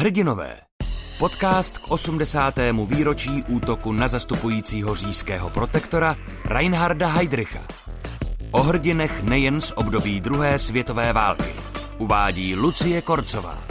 Hrdinové. Podcast k 80. výročí útoku na zastupujícího říjského protektora Reinharda Heydricha. O hrdinech nejen z období druhé světové války. Uvádí Lucie Korcová.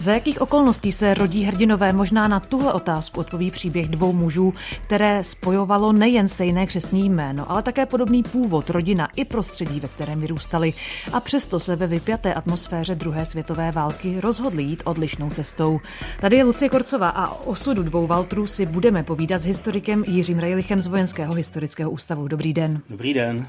Za jakých okolností se rodí hrdinové? Možná na tuhle otázku odpoví příběh dvou mužů, které spojovalo nejen stejné křesní jméno, ale také podobný původ, rodina i prostředí, ve kterém vyrůstali. A přesto se ve vypjaté atmosféře druhé světové války rozhodli jít odlišnou cestou. Tady je Lucie Korcová a o osudu dvou Valtrů si budeme povídat s historikem Jiřím Rejlichem z Vojenského historického ústavu. Dobrý den. Dobrý den.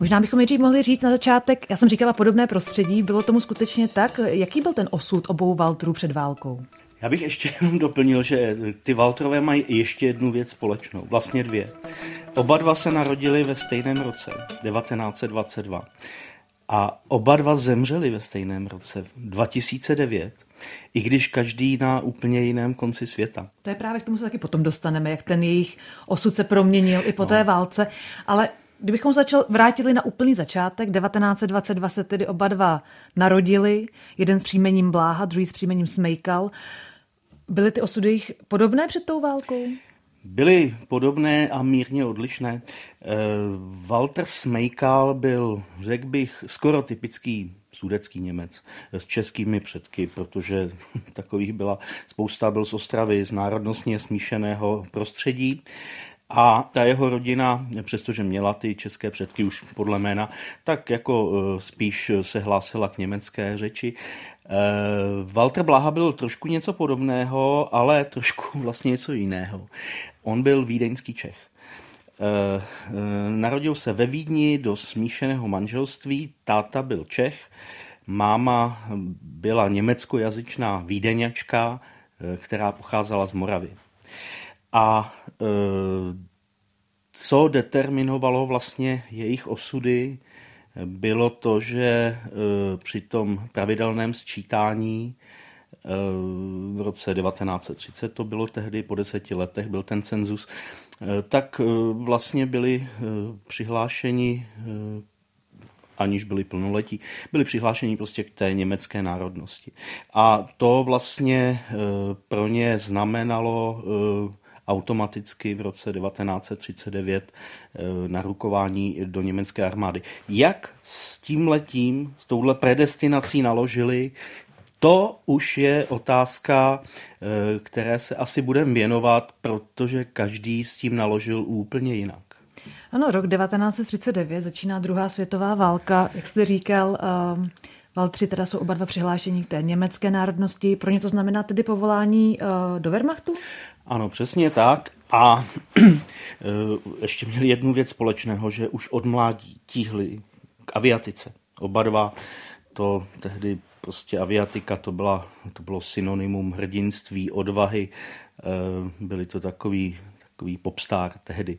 Možná bychom nejdřív mohli říct na začátek, já jsem říkala podobné prostředí, bylo tomu skutečně tak? Jaký byl ten osud obou Valtrů před válkou? Já bych ještě jenom doplnil, že ty Valtrové mají ještě jednu věc společnou, vlastně dvě. Oba dva se narodili ve stejném roce, 1922. A oba dva zemřeli ve stejném roce, 2009, i když každý na úplně jiném konci světa. To je právě k tomu se taky potom dostaneme, jak ten jejich osud se proměnil i po no. té válce. Ale Kdybychom začal, vrátili na úplný začátek, 1922 se tedy oba dva narodili, jeden s příjmením Bláha, druhý s příjmením Smejkal. Byly ty osudy jich podobné před tou válkou? Byly podobné a mírně odlišné. Eh, Walter Smejkal byl, řekl bych, skoro typický sudecký Němec s českými předky, protože takových byla spousta, byl z Ostravy, z národnostně smíšeného prostředí. A ta jeho rodina, přestože měla ty české předky už podle jména, tak jako e, spíš se hlásila k německé řeči. E, Walter Blaha byl trošku něco podobného, ale trošku vlastně něco jiného. On byl vídeňský Čech. E, narodil se ve Vídni do smíšeného manželství, táta byl Čech, máma byla německojazyčná vídeňačka, která pocházela z Moravy. A co determinovalo vlastně jejich osudy, bylo to, že e, při tom pravidelném sčítání e, v roce 1930, to bylo tehdy po deseti letech, byl ten cenzus, tak vlastně byli přihlášeni aniž byli plnoletí, byli přihlášeni prostě k té německé národnosti. A to vlastně pro ně znamenalo automaticky v roce 1939 eh, narukování do německé armády. Jak s tím letím, s touhle predestinací naložili, to už je otázka, eh, které se asi budeme věnovat, protože každý s tím naložil úplně jinak. Ano, rok 1939 začíná druhá světová válka, jak jste říkal, uh... Valtři teda jsou oba dva přihlášení k té německé národnosti. Pro ně to znamená tedy povolání uh, do Wehrmachtu? Ano, přesně tak. A eh, ještě měli jednu věc společného, že už od mládí tíhli k aviatice. Oba dva to tehdy prostě aviatika, to, byla, to bylo synonymum hrdinství, odvahy. Eh, byli to takový, takový popstar tehdy.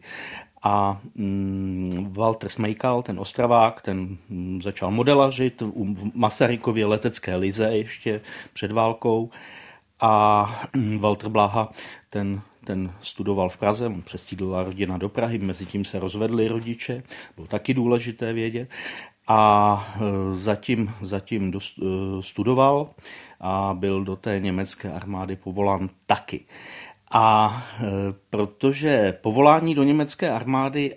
A mm, Walter Smejkal, ten ostravák, ten mm, začal modelařit v Masarykově letecké lize ještě před válkou. A mm, Walter Blaha, ten, ten studoval v Praze, on přestídla rodina do Prahy, mezi tím se rozvedli rodiče, bylo taky důležité vědět. A e, zatím, zatím dost, e, studoval a byl do té německé armády povolán taky. A e, protože povolání do německé armády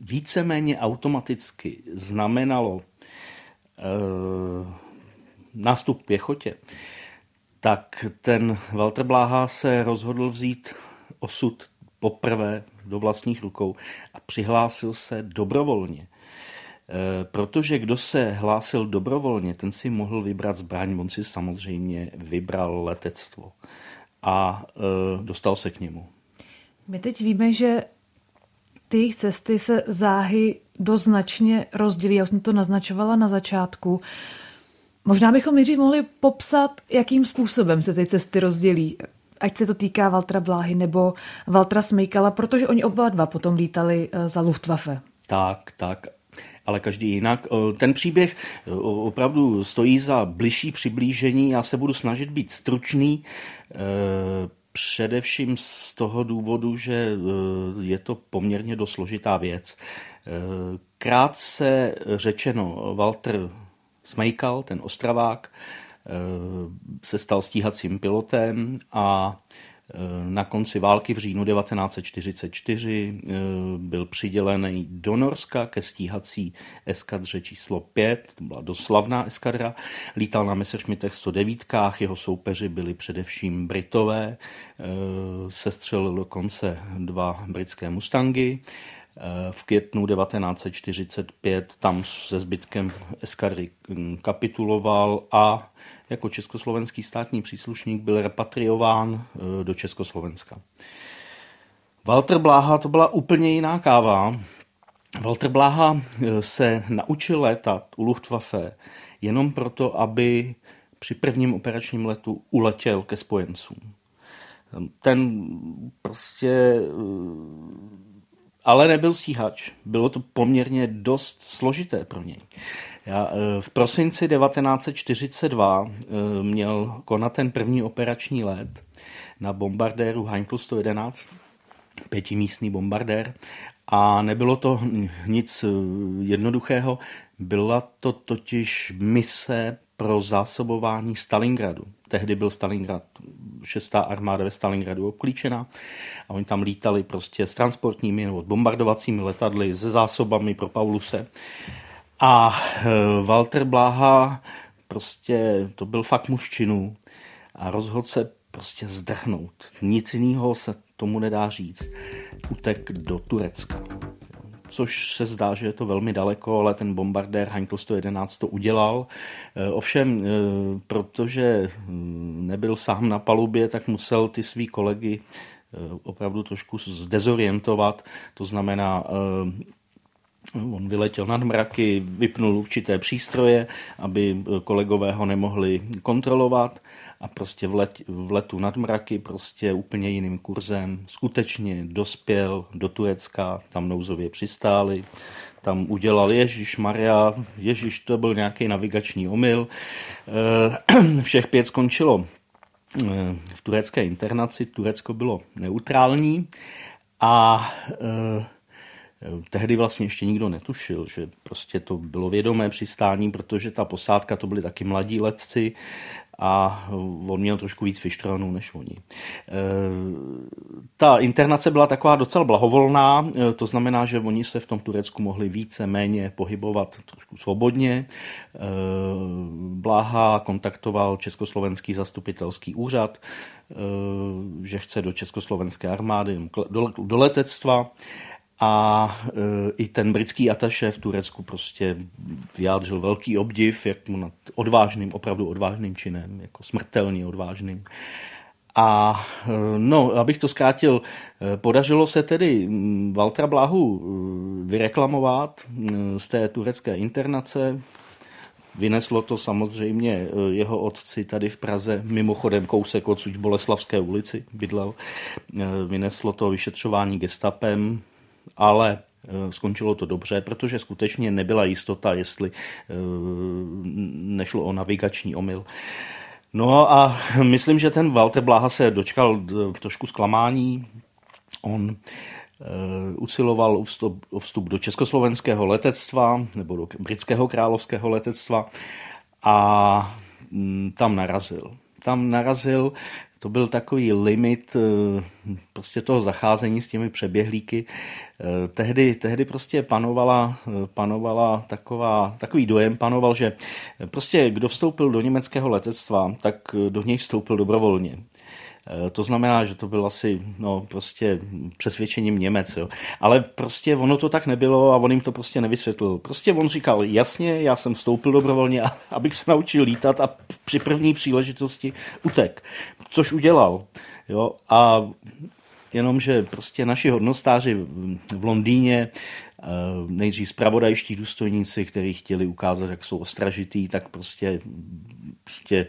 víceméně automaticky znamenalo e, nástup k pěchotě, tak ten Walter Bláha se rozhodl vzít osud poprvé do vlastních rukou a přihlásil se dobrovolně. E, protože kdo se hlásil dobrovolně, ten si mohl vybrat zbraň, on si samozřejmě vybral letectvo a e, dostal se k němu. My teď víme, že ty jejich cesty se záhy doznačně rozdělí. Já jsem to naznačovala na začátku. Možná bychom nejdřív mohli popsat, jakým způsobem se ty cesty rozdělí. Ať se to týká Valtra Bláhy nebo Valtra Smejkala, protože oni oba dva potom lítali e, za Luftwaffe. Tak, tak ale každý jinak. Ten příběh opravdu stojí za bližší přiblížení. Já se budu snažit být stručný. Především z toho důvodu, že je to poměrně dost složitá věc. Krátce řečeno, Walter Smejkal, ten ostravák, se stal stíhacím pilotem a na konci války v říjnu 1944 eh, byl přidělený do Norska ke stíhací eskadře číslo 5, to byla doslavná eskadra, lítal na Messerschmittech 109, jeho soupeři byli především Britové, eh, sestřelil dokonce dva britské Mustangy, eh, v květnu 1945 tam se zbytkem eskadry hm, kapituloval a jako československý státní příslušník byl repatriován e, do Československa. Walter Bláha to byla úplně jiná káva. Walter Bláha e, se naučil létat u Luftwaffe jenom proto, aby při prvním operačním letu uletěl ke spojencům. Ten prostě ale nebyl stíhač. Bylo to poměrně dost složité pro něj. Já, eh, v prosinci 1942 eh, měl konat ten první operační let na bombardéru Heinkel 111, pětimístný bombardér, a nebylo to nic eh, jednoduchého. Byla to totiž mise pro zásobování Stalingradu. Tehdy byl Stalingrad, šestá armáda ve Stalingradu obklíčena a oni tam lítali prostě s transportními nebo bombardovacími letadly se zásobami pro Pauluse. A e, Walter Bláha prostě to byl fakt muž činů a rozhodl se prostě zdrhnout. Nic jiného se tomu nedá říct. Utek do Turecka. Což se zdá, že je to velmi daleko, ale ten bombardér Heinkel 111 to udělal. E, ovšem, e, protože hm, nebyl sám na palubě, tak musel ty svý kolegy opravdu trošku zdezorientovat. To znamená, On vyletěl nad mraky, vypnul určité přístroje, aby kolegové ho nemohli kontrolovat a prostě v, let, v letu nad mraky prostě úplně jiným kurzem skutečně dospěl do Turecka, tam nouzově přistáli, tam udělal Ježíš Maria, Ježíš to byl nějaký navigační omyl. Eh, všech pět skončilo eh, v turecké internaci, Turecko bylo neutrální a eh, Tehdy vlastně ještě nikdo netušil, že prostě to bylo vědomé přistání, protože ta posádka to byli taky mladí letci a on měl trošku víc fištranů než oni. E, ta internace byla taková docela blahovolná, e, to znamená, že oni se v tom Turecku mohli více méně pohybovat trošku svobodně. E, Bláha kontaktoval Československý zastupitelský úřad, že chce do Československé armády, do letectva a e, i ten britský ataše v Turecku prostě vyjádřil velký obdiv, jak mu nad odvážným, opravdu odvážným činem, jako smrtelně odvážným. A e, no, abych to zkrátil, e, podařilo se tedy Valtra Blahu vyreklamovat z té turecké internace. Vyneslo to samozřejmě jeho otci tady v Praze, mimochodem kousek odsud Boleslavské ulici bydlel. Vyneslo to vyšetřování gestapem, ale eh, skončilo to dobře, protože skutečně nebyla jistota, jestli eh, nešlo o navigační omyl. No a myslím, že ten Walter Bláha se dočkal eh, trošku zklamání. On usiloval o vstup, o vstup do československého letectva nebo do britského královského letectva a mm, tam narazil. Tam narazil to byl takový limit prostě toho zacházení s těmi přeběhlíky. Eh, tehdy, tehdy prostě panovala, eh, panovala taková, takový dojem panoval, že prostě kdo vstoupil do německého letectva, tak do něj vstoupil dobrovolně. Eh, to znamená, že to byl asi no, prostě přesvědčením Němec. Jo. Ale prostě ono to tak nebylo a on jim to prostě nevysvětlil. Prostě on říkal, jasně, já jsem vstoupil dobrovolně, abych se naučil lítat a při první příležitosti utek. Což udělal. Jo. A jenomže prostě naši hodnostáři v Londýně Eh, nejdřív zpravodajští důstojníci, kteří chtěli ukázat, jak jsou ostražitý, tak prostě, prostě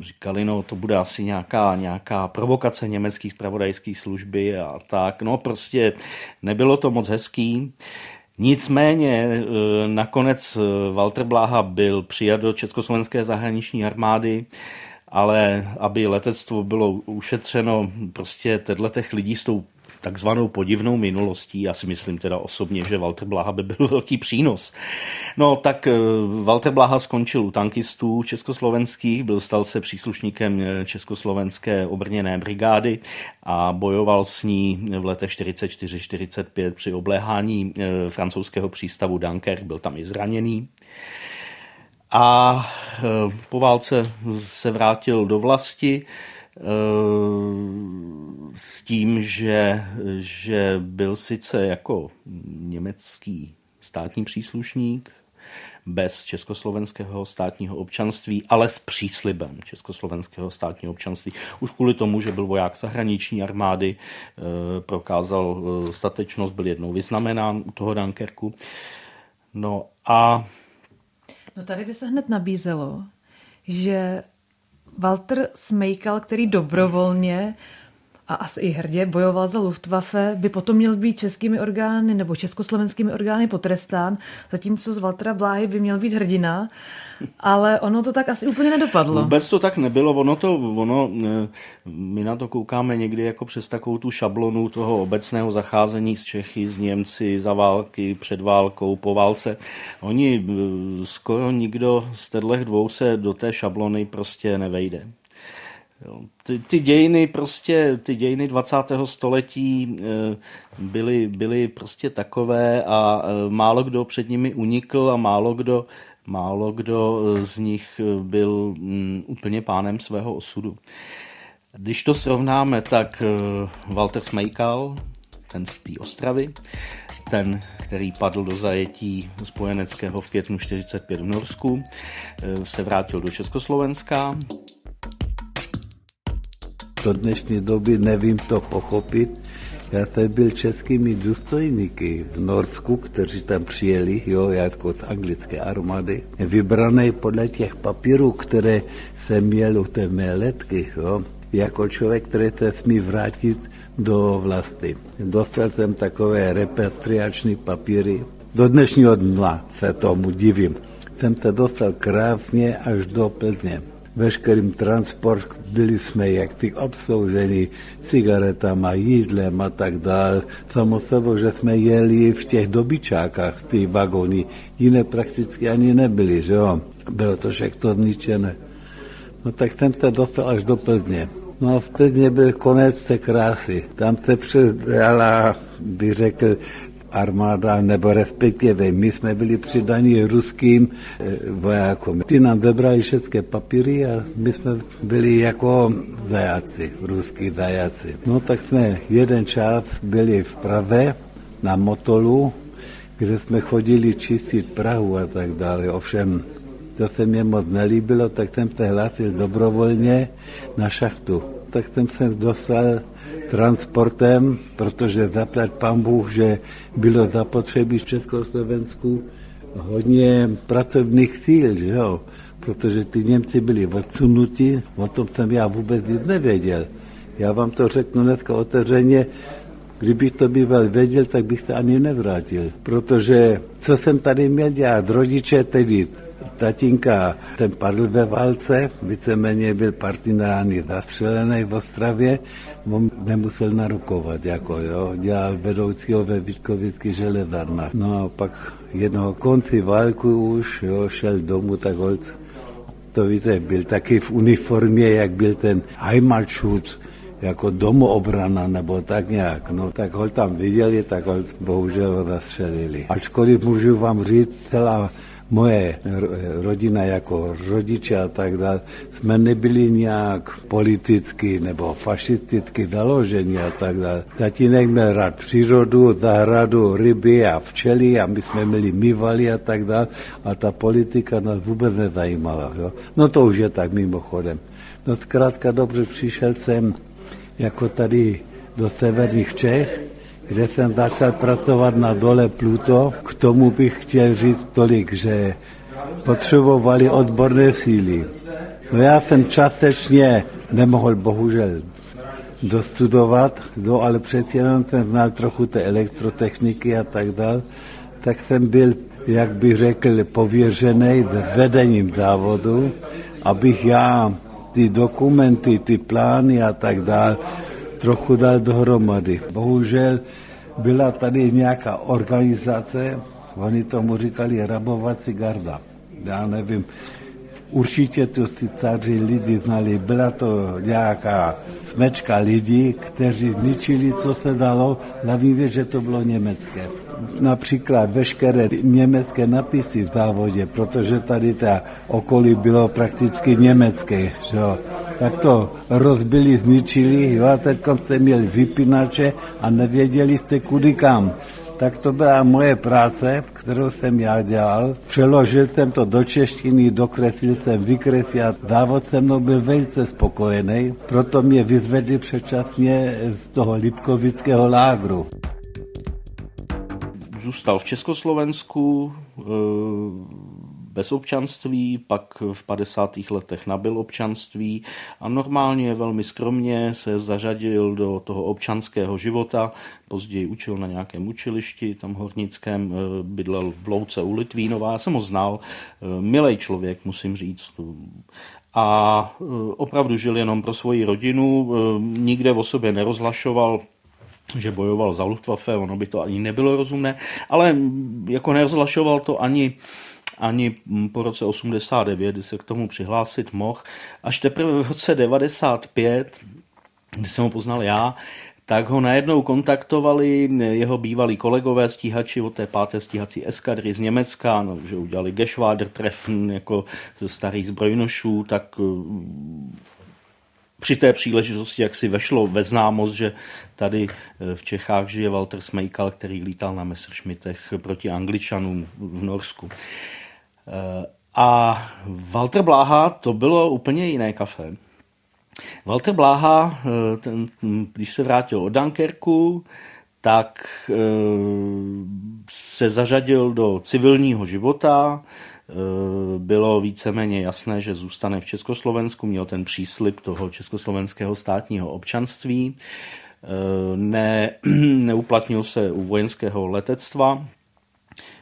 říkali, no to bude asi nějaká, nějaká provokace německé zpravodajské služby a tak. No prostě nebylo to moc hezký. Nicméně eh, nakonec eh, Walter Bláha byl přijat do Československé zahraniční armády ale aby letectvo bylo ušetřeno prostě těch lidí s tou takzvanou podivnou minulostí. Já si myslím teda osobně, že Walter Blaha by byl velký přínos. No tak eh, Walter Blaha skončil u tankistů československých, byl stal se příslušníkem eh, československé obrněné brigády a bojoval s ní v letech 44-45 při obléhání eh, francouzského přístavu Dunkerque, byl tam i zraněný. A po válce se vrátil do vlasti, s tím, že, že byl sice jako německý státní příslušník, bez československého státního občanství, ale s příslibem československého státního občanství. Už kvůli tomu, že byl voják zahraniční armády, eh, prokázal statečnost, byl jednou vyznamenán u toho Dunkerku. No a... No tady by se hned nabízelo, že Walter Smejkal, který dobrovolně a asi i hrdě bojoval za Luftwaffe, by potom měl být českými orgány nebo československými orgány potrestán, zatímco z Valtra Bláhy by měl být hrdina, ale ono to tak asi úplně nedopadlo. Vůbec to tak nebylo, ono to, ono, eh, my na to koukáme někdy jako přes takovou tu šablonu toho obecného zacházení s Čechy, s Němci, za války, před válkou, po válce. Oni, eh, skoro nikdo z těchto dvou se do té šablony prostě nevejde. Ty, ty dějiny prostě, ty dějiny 20. století eh, byly, byly prostě takové a eh, málo kdo před nimi unikl a málo kdo, málo kdo eh, z nich byl mm, úplně pánem svého osudu. Když to srovnáme, tak Walter Smejkal, ten z té Ostravy, ten, který padl do zajetí spojeneckého v květnu 45 v Norsku, se vrátil do Československa, do dnešní doby nevím to pochopit. Já tady byl českými důstojníky v Norsku, kteří tam přijeli, jo, jako z anglické armády, vybrané podle těch papírů, které jsem měl u té mé letky, jo, jako člověk, který se smí vrátit do vlasti. Dostal jsem takové repatriační papíry. Do dnešního dna se tomu divím. Jsem se dostal krásně až do Plzně veškerým transport, byli jsme jak ty obslouženi cigaretama, jídlem a tak dál. Samozřejmě, že jsme jeli v těch dobyčákách, ty vagony, jiné prakticky ani nebyly, že jo. Bylo to všechno zničené. No tak jsem se dostal až do Plzně. No a v Plzně byl konec té krásy. Tam se předala, bych řekl, armáda, nebo respektive my jsme byli přidaní ruským eh, vojákům. Ty nám vybrali všechny papíry a my jsme byli jako zajaci, ruský zajaci. No tak jsme jeden čas byli v Praze na Motolu, kde jsme chodili čistit Prahu a tak dále. Ovšem, to se mě moc nelíbilo, tak jsem se hlásil dobrovolně na šachtu. Tak jsem se dostal transportem, protože zaplať pán Bůh, že bylo zapotřebí v Československu hodně pracovních síl, že jo? protože ty Němci byli odsunuti, o tom jsem já vůbec nic nevěděl. Já vám to řeknu dneska otevřeně, Kdybych to býval věděl, tak bych se ani nevrátil. Protože co jsem tady měl dělat? Rodiče tedy tatínka, ten padl ve válce, víceméně byl partizány zastřelený v Ostravě, on nemusel narukovat, jako jo, dělal vedoucího ve Vítkovický železárnách. No a pak jednoho konci války už, jo, šel domů, tak holt, to víte, byl taky v uniformě, jak byl ten Heimatschutz, jako domoobrana nebo tak nějak. No tak ho tam viděli, tak ho bohužel ho zastřelili. Ačkoliv můžu vám říct, celá moje rodina jako rodiče a tak dále, jsme nebyli nějak politicky nebo fašisticky založeni a tak dále. Tatínek měl rád přírodu, zahradu, ryby a včely a my jsme měli mývali a tak dále a ta politika nás vůbec nezajímala. Jo? No to už je tak mimochodem. No zkrátka dobře přišel jsem jako tady do severních Čech, kde jsem začal pracovat na dole Pluto. K tomu bych chtěl říct tolik, že potřebovali odborné síly. No já jsem částečně nemohl bohužel dostudovat, no ale přeci jenom jsem znal trochu té elektrotechniky a tak dál, tak jsem byl, jak bych řekl, pověřený vedením závodu, abych já ty dokumenty, ty plány a tak dále trochu dal dohromady. Bohužel byla tady nějaká organizace, oni tomu říkali rabovací garda. Já nevím, určitě to si tady lidi znali. Byla to nějaká smečka lidí, kteří zničili, co se dalo, hlavně že to bylo německé například veškeré německé napisy v závodě, protože tady ta okolí bylo prakticky německé, že jo. Tak to rozbili, zničili, jo, a teď jste měli vypínače a nevěděli jste kudy kam. Tak to byla moje práce, kterou jsem já dělal. Přeložil jsem to do češtiny, dokreslil jsem, vykreslil a závod se mnou byl velice spokojený, proto mě vyzvedli předčasně z toho Lipkovického lágru zůstal v Československu eh, bez občanství, pak v 50. letech nabil občanství a normálně velmi skromně se zařadil do toho občanského života. Později učil na nějakém učilišti, tam hornickém, eh, bydlel v Louce u Litvínova. Já jsem ho znal, eh, milý člověk, musím říct. A opravdu žil jenom pro svoji rodinu, nikde o sobě nerozhlašoval, že bojoval za Luftwaffe, ono by to ani nebylo rozumné, ale jako nerozhlašoval to ani ani po roce 89, kdy se k tomu přihlásit mohl. Až teprve v roce 95, kdy jsem ho poznal já, tak ho najednou kontaktovali jeho bývalí kolegové stíhači od té páté stíhací eskadry z Německa, no, že udělali Geschwader Treffen jako ze starých zbrojnošů, tak při té příležitosti, jak si vešlo ve známost, že tady eh, v Čechách žije Walter Smejkal, který lítal na Messerschmittech proti Angličanům v Norsku. Eh, a Walter Bláha to bylo úplně jiné kafe. Walter Bláha, eh, ten, když se vrátil od Dunkerku, tak se zařadil do civilního života, Eh, bylo víceméně jasné, že zůstane v Československu, měl ten příslip toho československého státního občanství, eh, ne, neuplatnil se u vojenského letectva,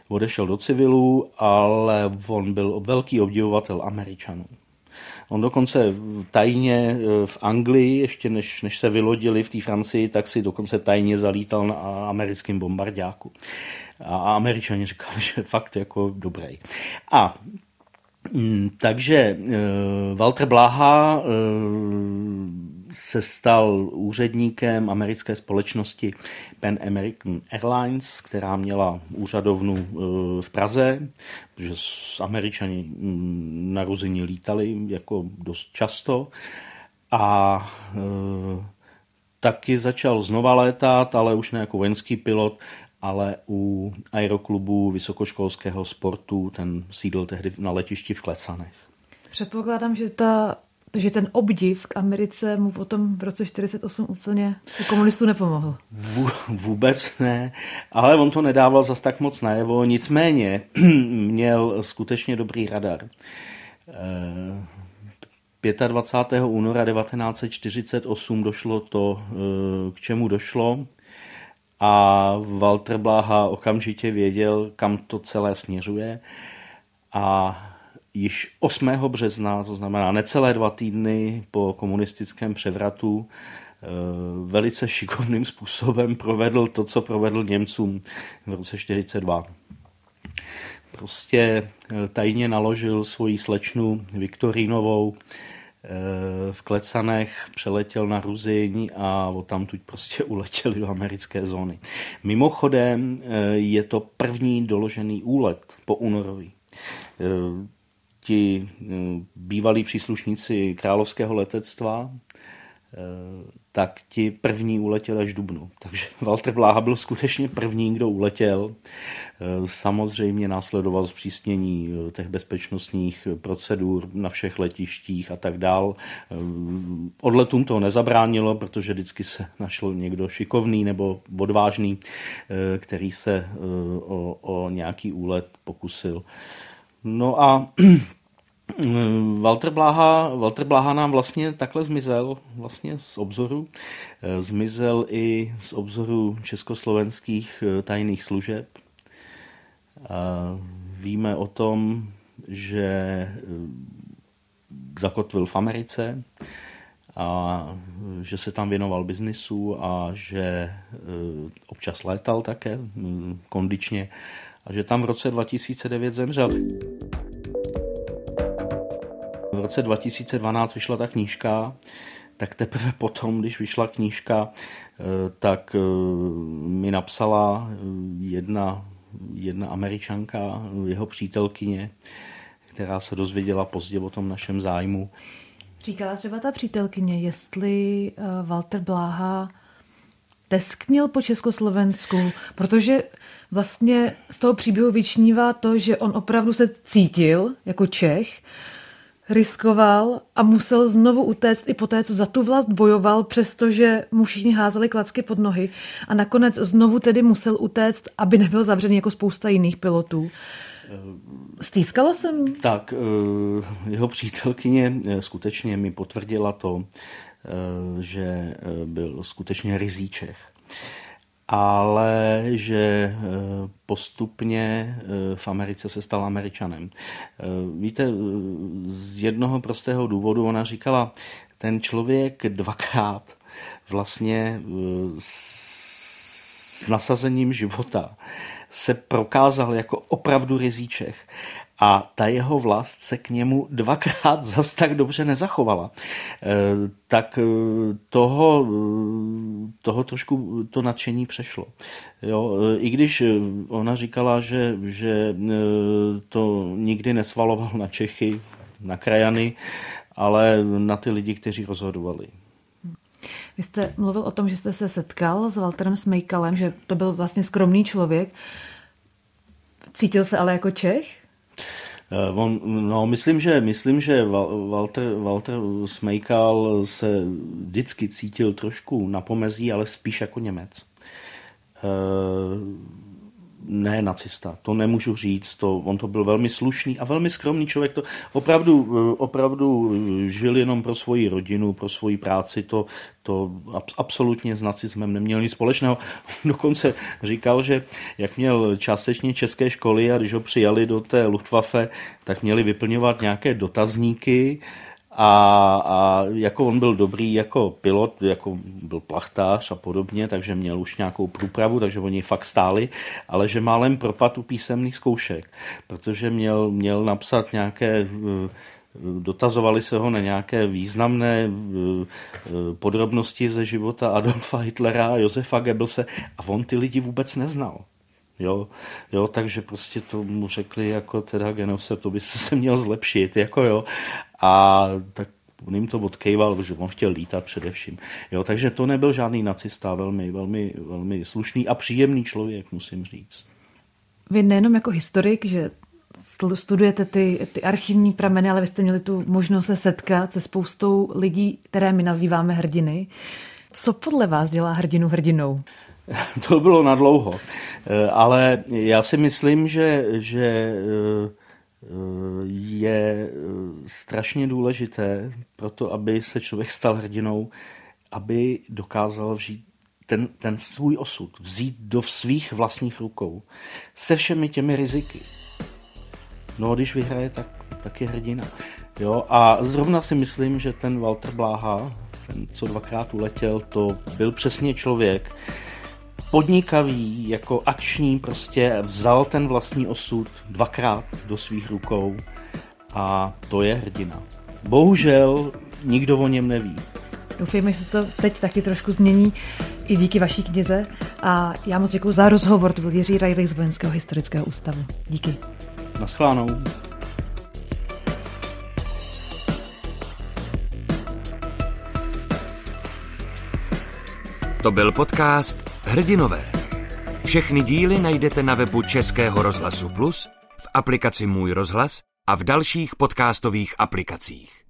odešel do civilu, ale on byl velký obdivovatel Američanů. On dokonce tajně eh, v Anglii, ještě než, než se vylodili v té Francii, tak si dokonce tajně zalítal na americkém bombardáku. A američani říkali, že fakt jako dobrý. A mm, takže uh, Walter Blaha uh, se stal úředníkem americké společnosti Pan American Airlines, která měla úřadovnu uh, v Praze, protože američani mm, na Ruzini lítali jako dost často. A uh, taky začal znova létat, ale už ne jako vojenský pilot, ale u aeroklubu vysokoškolského sportu ten sídl tehdy na letišti v Klesanech. Předpokládám, že ta že ten obdiv k Americe mu potom v roce 48 úplně u komunistů nepomohl. Vůbec ne, ale on to nedával zas tak moc najevo, nicméně měl skutečně dobrý radar. 25. Eh, února 1948 došlo to, eh, k čemu došlo a Walter Blaha okamžitě věděl, kam to celé směřuje a již 8. března, to znamená necelé dva týdny po komunistickém převratu, eh, velice šikovným způsobem provedl to, co provedl Němcům v roce 42. Prostě eh, tajně naložil svoji slečnu Viktorínovou v Klecanech, přeletěl na Ruzyň a tamtud prostě uletěli do americké zóny. Mimochodem eh, je to první doložený úlet po únorový. Eh, ti eh, bývalí příslušníci královského letectva tak ti první uletěli až dubnu. Takže Walter Bláha byl skutečně první, kdo uletěl. Samozřejmě následoval zpřísnění těch bezpečnostních procedur na všech letištích a tak dál. Odletům to nezabránilo, protože vždycky se našel někdo šikovný nebo odvážný, který se o, o nějaký úlet pokusil. No a Walter Bláha, Walter Bláha nám vlastně takhle zmizel vlastně z obzoru. Eh, zmizel i z obzoru československých eh, tajných služeb. Víme o tom, že eh, zakotvil v Americe a že se tam věnoval biznisu a že občas létal také kondičně a že tam v roce 2009 zemřel. V roce 2012 vyšla ta knížka, tak teprve potom, když vyšla knížka, e, tak e, mi napsala jedna, jedna američanka, jeho přítelkyně, která se dozvěděla pozdě o tom našem zájmu, Říkala třeba ta přítelkyně, jestli Walter Bláha tesknil po Československu, protože vlastně z toho příběhu vyčnívá to, že on opravdu se cítil jako Čech, riskoval a musel znovu utéct i po té, co za tu vlast bojoval, přestože mu všichni házeli klacky pod nohy a nakonec znovu tedy musel utéct, aby nebyl zavřený jako spousta jiných pilotů. Stýskalo jsem? Tak, eh, jeho přítelkyně eh, skutečně mi potvrdila to, že byl skutečně rizí Čech. Ale že postupně v Americe se stal Američanem. Víte, z jednoho prostého důvodu ona říkala, ten člověk dvakrát vlastně s nasazením života se prokázal jako opravdu rizíčech a ta jeho vlast se k němu dvakrát zas tak dobře nezachovala. E, tak e, toho, e, toho trošku to nadšení přešlo. Jo, I když ona říkala, že, že to nikdy nesvaloval na Čechy, na krajany, ale na ty lidi, kteří rozhodovali. Vy jste mluvil o tom, že jste se setkal s Walterem Smejkalem, že to byl vlastně skromný člověk. Cítil se ale jako Čech? Eh, on, no, myslím, že, myslím, že Walter, Walter Smejkal se vždycky cítil trošku na pomezí, ale spíš jako Němec. Ne nacista, to nemůžu říct, to, on to byl velmi slušný a velmi skromný člověk, to opravdu, eh, opravdu žil jenom pro svoji rodinu, pro svoji práci, to, to absolutně s nacismem neměl nic společného. Dokonce říkal, že jak měl částečně české školy a když ho přijali do té Luftwaffe, tak měli vyplňovat nějaké dotazníky, a, a jako on byl dobrý jako pilot, jako byl plachtář a podobně, takže měl už nějakou průpravu, takže oni fakt stáli, ale že málem propad u písemných zkoušek, protože měl, měl napsat nějaké eh, dotazovali se ho na nějaké významné eh, eh, podrobnosti ze života Adolfa Hitlera a Josefa Goebbelse a on ty lidi vůbec neznal. Jo, jo, takže prostě to mu řekli jako teda genose, to by se měl zlepšit, jako jo. A tak on jim to odkejval, že on chtěl lítat především. Jo, takže to nebyl žádný nacista, velmi, velmi, velmi slušný a příjemný člověk, musím říct. Vy nejenom jako historik, že studujete ty, ty archivní prameny, ale vy jste měli tu možnost se setkat se spoustou lidí, které my nazýváme hrdiny. Co podle vás dělá hrdinu hrdinou? To bylo nadlouho, eh, ale já si myslím, že, že eh, je eh, strašně důležité pro to, aby se člověk stal hrdinou, aby dokázal vžít ten, ten svůj osud, vzít do svých vlastních rukou se všemi těmi riziky. No, když vyhraje, tak, tak je hrdina. Jo? A zrovna si myslím, že ten Walter Bláha, ten, co dvakrát uletěl, to byl přesně člověk, podnikavý, jako akční, prostě vzal ten vlastní osud dvakrát do svých rukou a to je hrdina. Bohužel nikdo o něm neví. Doufejme, že se to teď taky trošku změní i díky vaší knize. A já moc děkuji za rozhovor. To byl Jiří Rajlik z Vojenského historického ústavu. Díky. Naschledanou. To byl podcast Hrdinové. Všechny díly najdete na webu Českého rozhlasu Plus, v aplikaci Můj rozhlas a v dalších podcastových aplikacích.